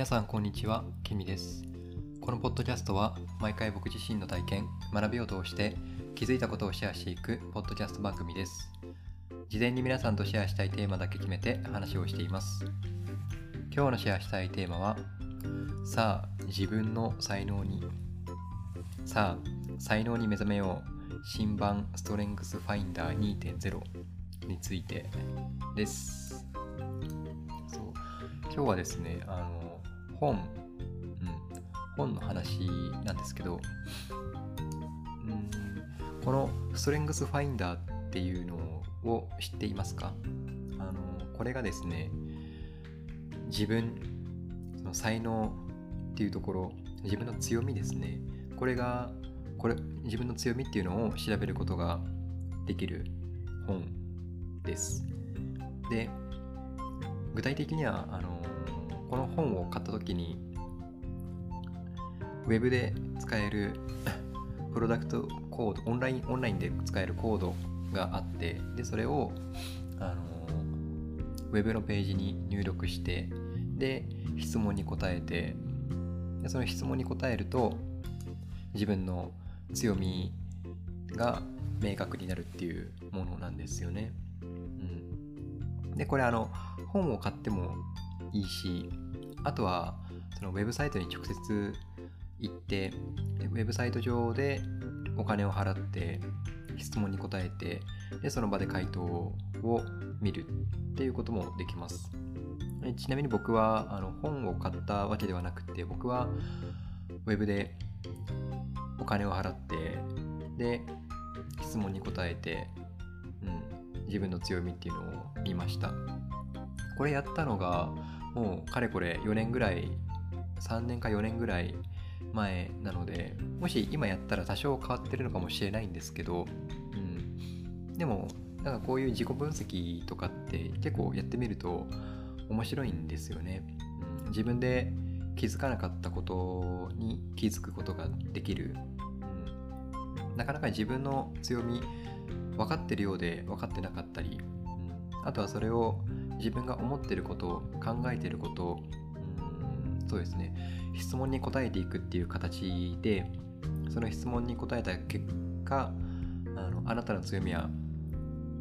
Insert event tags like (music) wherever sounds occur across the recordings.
皆さんこんにちは、ケミです。このポッドキャストは毎回僕自身の体験、学びを通して気づいたことをシェアしていくポッドキャスト番組です。事前に皆さんとシェアしたいテーマだけ決めて話をしています。今日のシェアしたいテーマは、さあ、自分の才能に。さあ、才能に目覚めよう。新版ストレングスファインダー2.0についてです。今日はですね、あの本、うん、本の話なんですけど、うん、このストレングスファインダーっていうのを知っていますか？あのこれがですね、自分、その才能っていうところ、自分の強みですね、これが、これ、自分の強みっていうのを調べることができる本です。で、具体的にはあのこの本を買った時にウェブで使える (coughs) プロダクトコードオンラインオンラインで使えるコードがあってでそれをあのウェブのページに入力してで質問に答えてでその質問に答えると自分の強みが明確になるっていうものなんですよね。うん、でこれあの本を買ってもいいしあとはそのウェブサイトに直接行ってウェブサイト上でお金を払って質問に答えてでその場で回答を見るっていうこともできます。ちなみに僕はあの本を買ったわけではなくて僕はウェブでお金を払ってで質問に答えて、うん、自分の強みっていうのを見ました。これやったのがもうかれこれ4年ぐらい3年か4年ぐらい前なのでもし今やったら多少変わってるのかもしれないんですけど、うん、でもなんかこういう自己分析とかって結構やってみると面白いんですよね、うん、自分で気づかなかったことに気づくことができる、うん、なかなか自分の強み分かってるようで分かってなかったり、うん、あとはそれを自分が思ってること考えてることうそうですね。質問に答えていくっていう形でその質問に答えた結果あのあなたの強みは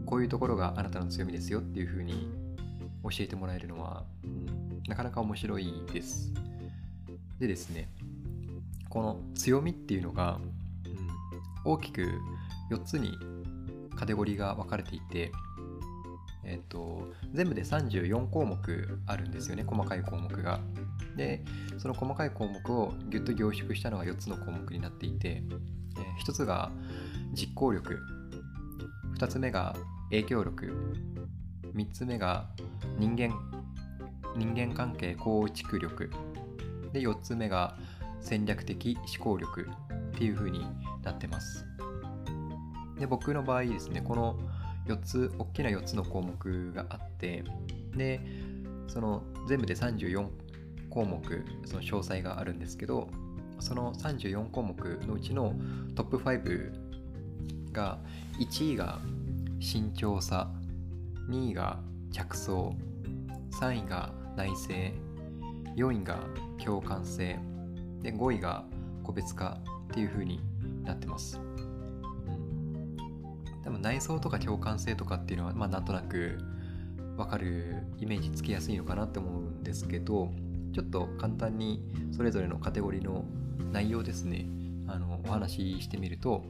こういうところがあなたの強みですよっていうふうに教えてもらえるのは、なかなか面白いです。でですねこの強みっていうのが、うん、大きく4つにカテゴリーが分かれていてえっと、全部で34項目あるんですよね細かい項目が。でその細かい項目をギュッと凝縮したのが4つの項目になっていて、え、1つが実行力2つ目が影響力3つ目が人間人間関係構築力で4つ目が戦略的思考力っていう風になってます。で僕の場合ですねこの4つ大きな4つの項目があってでその全部で34項目その詳細があるんですけどその34項目のうちのトップ5が1位が慎重さ2位が着想3位が内省4位が共感性で5位が個別化っていう風になってます。多分内装とか共感性とかっていうのは、まあ、なんとなく分かるイメージつきやすいのかなって思うんですけどちょっと簡単にそれぞれのカテゴリーの内容ですね。あのお話ししてみると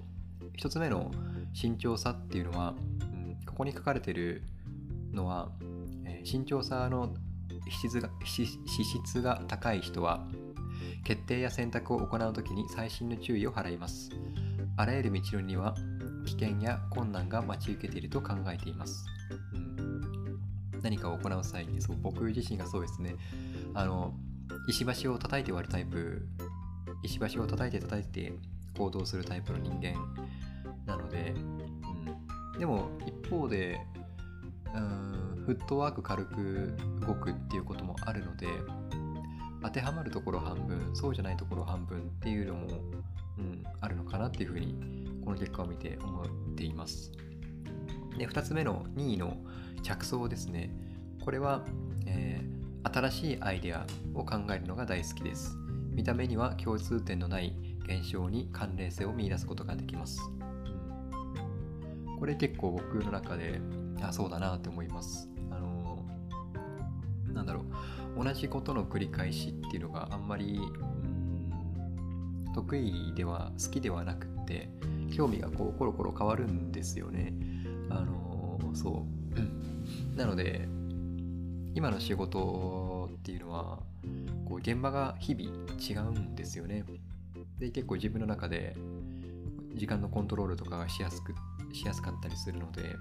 1つ目の慎重さっていうのは、うん、ここに書かれてるのは、えー、慎重さの資質が資質が高い人は決定や選択を行う時に細心の注意を払います。あらゆる道のりには危険や困難が待ち受けていると考えています。何かを行う際にそう僕自身がそうですねあの石橋を叩いて割るタイプ石橋を叩いて叩いて行動するタイプの人間なので、うん、でも一方でうんフットワーク軽く動くっていうこともあるので当てはまるところ半分そうじゃないところ半分っていうのも、うん、あるのかなっていうふうにこの結果を見て思っています。で2つ目の2位の着想ですね。これは、えー新しいアイデアを考えるのが大好きです見た目には共通点のない現象に関連性を見出すことができます、これ結構僕の中であそうだなって思いますあのー、なんだろう同じことの繰り返しっていうのがあんまり、得意では好きではなくって興味がこうコロコロ変わるんですよね。あのー、そう、うん、なので今の仕事っていうのはこう現場が日々違うんですよね。で結構自分の中で時間のコントロールとかがしやすくしやすかったりするので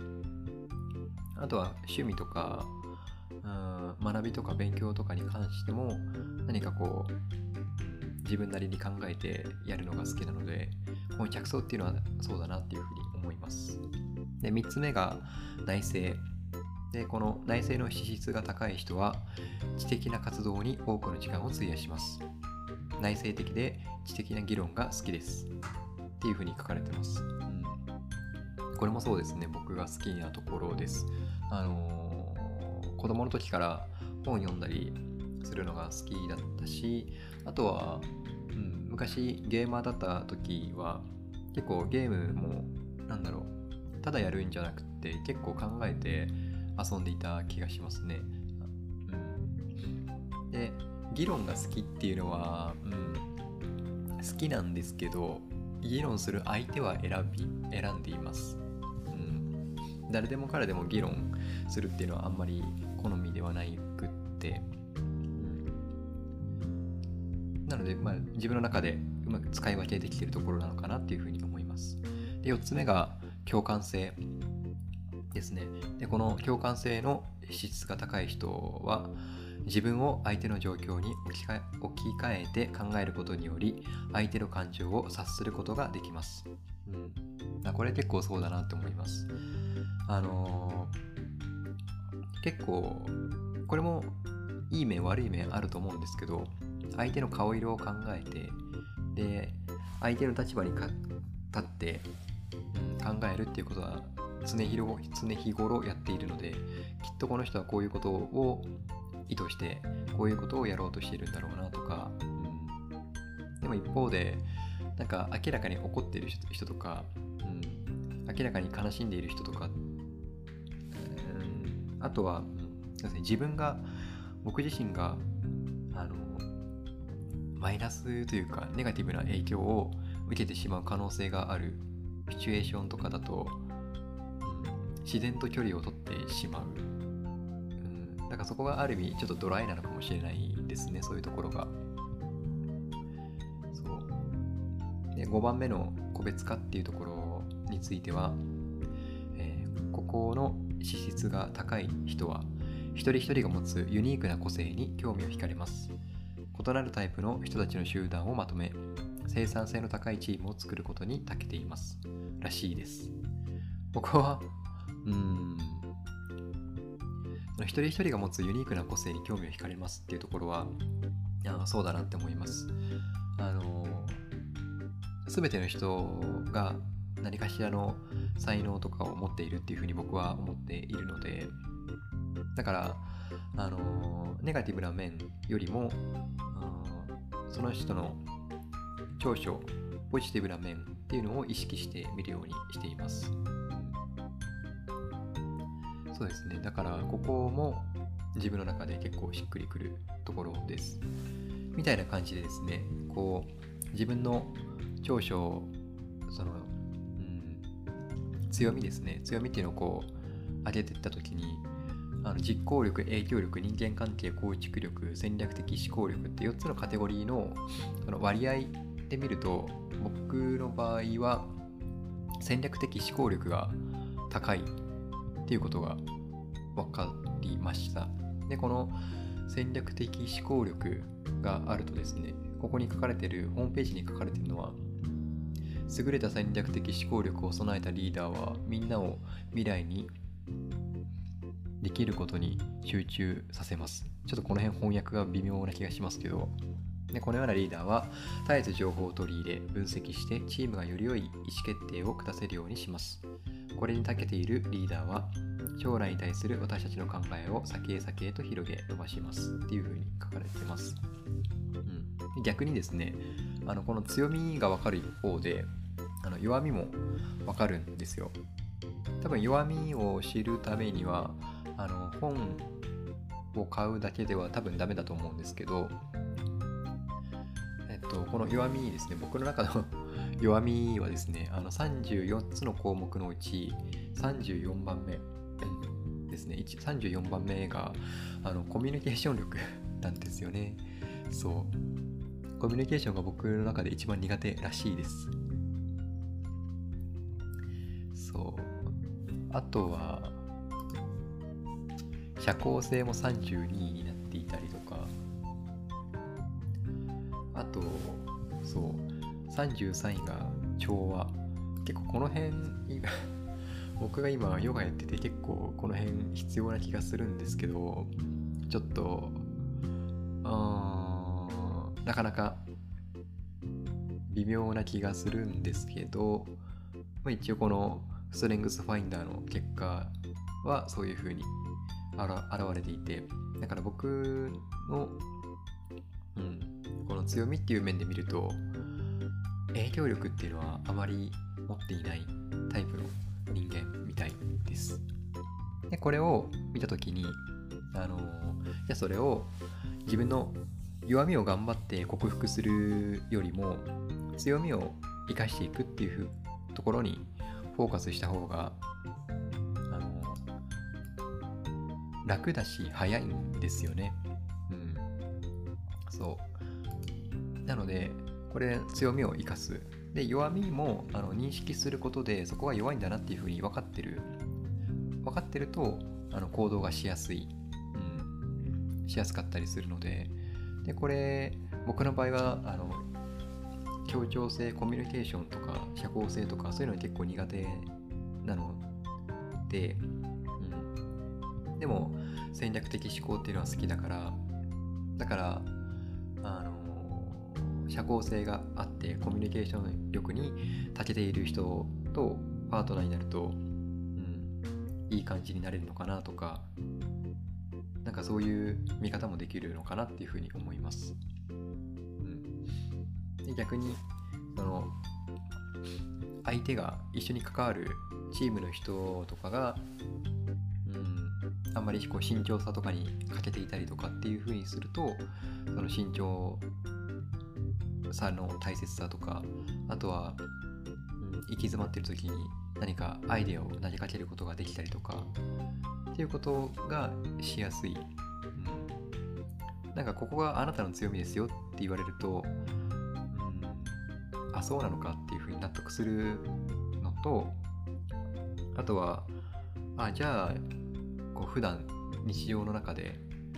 あとは趣味とかうん学びとか勉強とかに関しても何かこう自分なりに考えてやるのが好きなのでこの着想っていうのはそうだなっていうふうに思います。で3つ目が内政。でこの内政の資質が高い人は知的な活動に多くの時間を費やします。内省的で知的な議論が好きですっていうふうに書かれてます、うん、これもそうですね。僕が好きなところです。あのー、子供の時から本読んだりするのが好きだったしあとは、昔ゲーマーだった時は結構ゲームもなんだろうただやるんじゃなくて結構考えて遊んでいた気がしますね。うん、で議論が好きっていうのは、うん、好きなんですけど議論する相手は選び選んでいます、うん。誰でも彼でも議論するっていうのはあんまり好みではないくって、なので、まあ、自分の中でうまく使い分けできているところなのかなっていうふうに思います。で4つ目が共感性。ですね。で、この共感性の質が高い人は、自分を相手の状況に置き換えて考えることにより、相手の感情を察することができます。うん、これ結構そうだなと思います。あのー、結構、これもいい面悪い面あると思うんですけど、相手の顔色を考えて、で、相手の立場に立って、うん、考えるっていうことは常日頃常日頃やっているのできっとこの人はこういうことを意図してこういうことをやろうとしているんだろうなとか、うん、でも一方でなんか明らかに怒っている人とか、うん、明らかに悲しんでいる人とか、うん、あとは、うん、自分が僕自身があのマイナスというかネガティブな影響を受けてしまう可能性があるシチュエーションとかだと自然と距離を取ってしまう。うん、だからそこがある意味ちょっとドライなのかもしれないですね、そういうところが。そうで5番目の個別化っていうところについては、えー、ここの資質が高い人は一人一人が持つユニークな個性に興味を惹かれます。異なるタイプの人たちの集団をまとめ生産性の高いチームを作ることに長けています。らしいです。僕はうん一人一人が持つユニークな個性に興味を惹かれますっていうところはあそうだなって思います。あの全ての人が何かしらの才能とかを持っているっていうふうに僕は思っているのでだからあのネガティブな面よりもその人の長所ポジティブな面っていうのを意識して見るようにしています。そうですね。だからここも自分の中で結構しっくりくるところです。みたいな感じでですねこう自分の長所その、うん、強みですね。強みっていうのをこう上げていった時にあの実行力影響力人間関係構築力戦略的思考力って4つのカテゴリーのその割合で見ると僕の場合は戦略的思考力が高いっていうことが分かりました。で、この戦略的思考力があるとですね、ここに書かれてる、ホームページに書かれてるのは、優れた戦略的思考力を備えたリーダーはみんなを未来にできることに集中させます。ちょっとこの辺翻訳が微妙な気がしますけど、でこのようなリーダーは絶えず情報を取り入れ分析してチームがより良い意思決定を下せるようにします。これに長けているリーダーは将来に対する私たちの考えを先へ先へと広げ伸ばします。っていうふうに書かれてます、うん、逆にですねあのこの強みが分かる一方であの弱みも分かるんですよ。多分弱みを知るためにはあの本を買うだけでは多分ダメだと思うんですけどえっとこの弱みですね僕の中の (laughs) 弱みはですねあの34つの項目のうち34番目ですね34番目があのコミュニケーション力なんですよね。そう。コミュニケーションが僕の中で一番苦手らしいです。そう。あとは社交性も32位になっていたりとか。あとそう33位が調和。結構この辺 (laughs) 僕が今ヨガやってて結構この辺必要な気がするんですけどちょっとなかなか微妙な気がするんですけど、まあ、一応このストレングスファインダーの結果はそういう風に現れていてだから僕の、うん、この強みっていう面で見ると影響力っていうのはあまり持っていないタイプの人間みたいです。でこれを見た時にあのじゃあそれを自分の弱みを頑張って克服するよりも強みを生かしていくっていうところにフォーカスした方が楽だし早いんですよね。うん。そう。なのでこれ強みを生かす。で弱みもあの認識することでそこが弱いんだなっていうふうに分かってる。分かってるとあの行動がしやすい、うん、しやすかったりするので。でこれ僕の場合はあの協調性コミュニケーションとか社交性とかそういうのが結構苦手なので、うん、でも戦略的思考っていうのは好きだからだからあの社交性があってコミュニケーション力に長けている人とパートナーになると、うん、いい感じになれるのかなとかなんかそういう見方もできるのかなっていうふうに思います。うん、で逆にその相手が一緒に関わるチームの人とかが、あんまりこう慎重さとかに欠けていたりとかっていうふうにするとその慎重さの大切さとかあとは、うん、行き詰まってる時に何かアイデアを投げかけることができたりとかっていうことがしやすい、うん、なんかここがあなたの強みですよって言われると、うん、あそうなのかっていうふうに納得するのとあとはあじゃあこう普段日常の中で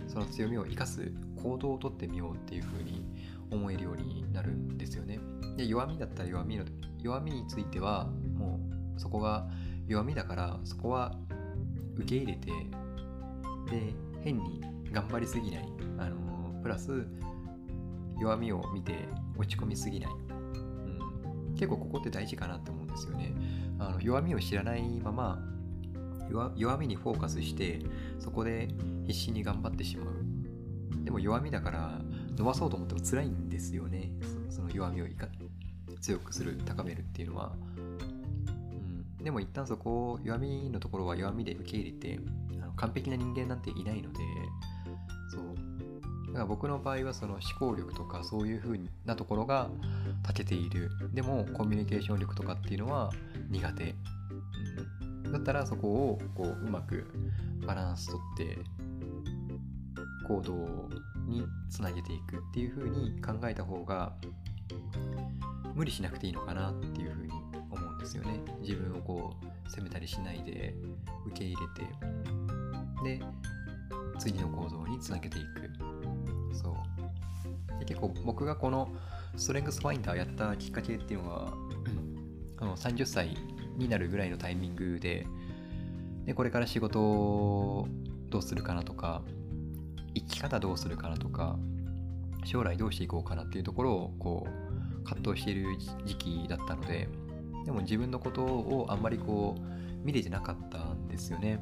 その強みを生かす行動をとってみようっていうふうに思えるようになるんですよね。で弱みだったら弱みの弱みについてはもうそこが弱みだからそこは受け入れてで変に頑張りすぎない。あのプラス弱みを見て落ち込みすぎない、うん、結構ここって大事かなって思うんですよね。あの弱みを知らないまま弱みにフォーカスしてそこで必死に頑張ってしまう。でも弱みだから伸ばそうと思っても辛いんですよね。その弱みをいか強くする高めるっていうのは、うん、でも一旦そこを弱みのところは弱みで受け入れてあの完璧な人間なんていないのでそう。だから僕の場合はその思考力とかそういう風なところが長けている。でもコミュニケーション力とかっていうのは苦手、だったらそこをこううまくバランスとって行動につなげていくっていう風に考えた方が無理しなくていいのかなっていう風に思うんですよね。自分をこう責めたりしないで受け入れてで次の行動につなげていく。そう。で結構僕がこのストレングスファインダーやったきっかけっていうのは、うん、の30歳になるぐらいのタイミングででこれから仕事をどうするかなとか生き方どうするかなとか将来どうしていこうかなっていうところをこう葛藤している時期だったのででも自分のことをあんまりこう見れてなかったんですよね。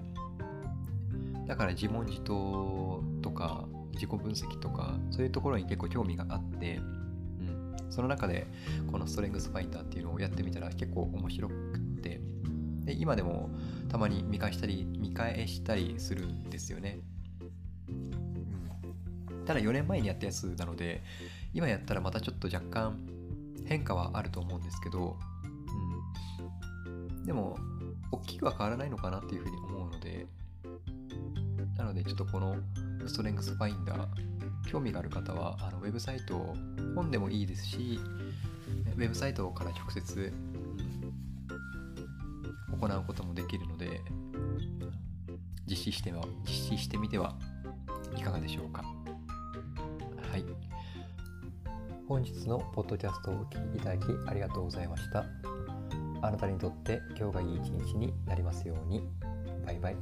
だから自問自答とか自己分析とかそういうところに結構興味があって、うん、その中でこのストレングスファインダーっていうのをやってみたら結構面白くで今でもたまに見返したり見返したりするんですよね、うん、ただ4年前にやったやつなので今やったらまたちょっと若干変化はあると思うんですけど、うん、でも大きくは変わらないのかなっていうふうに思うのでなのでちょっとこのストレングスファインダー興味がある方はあのウェブサイトを本でもいいですしウェブサイトから直接、行うこともできるので実施しては実施してみてはいかがでしょうか？はい。本日のポッドキャストをお聴きいただきありがとうございました。あなたにとって今日がいい一日になりますように。バイバイ。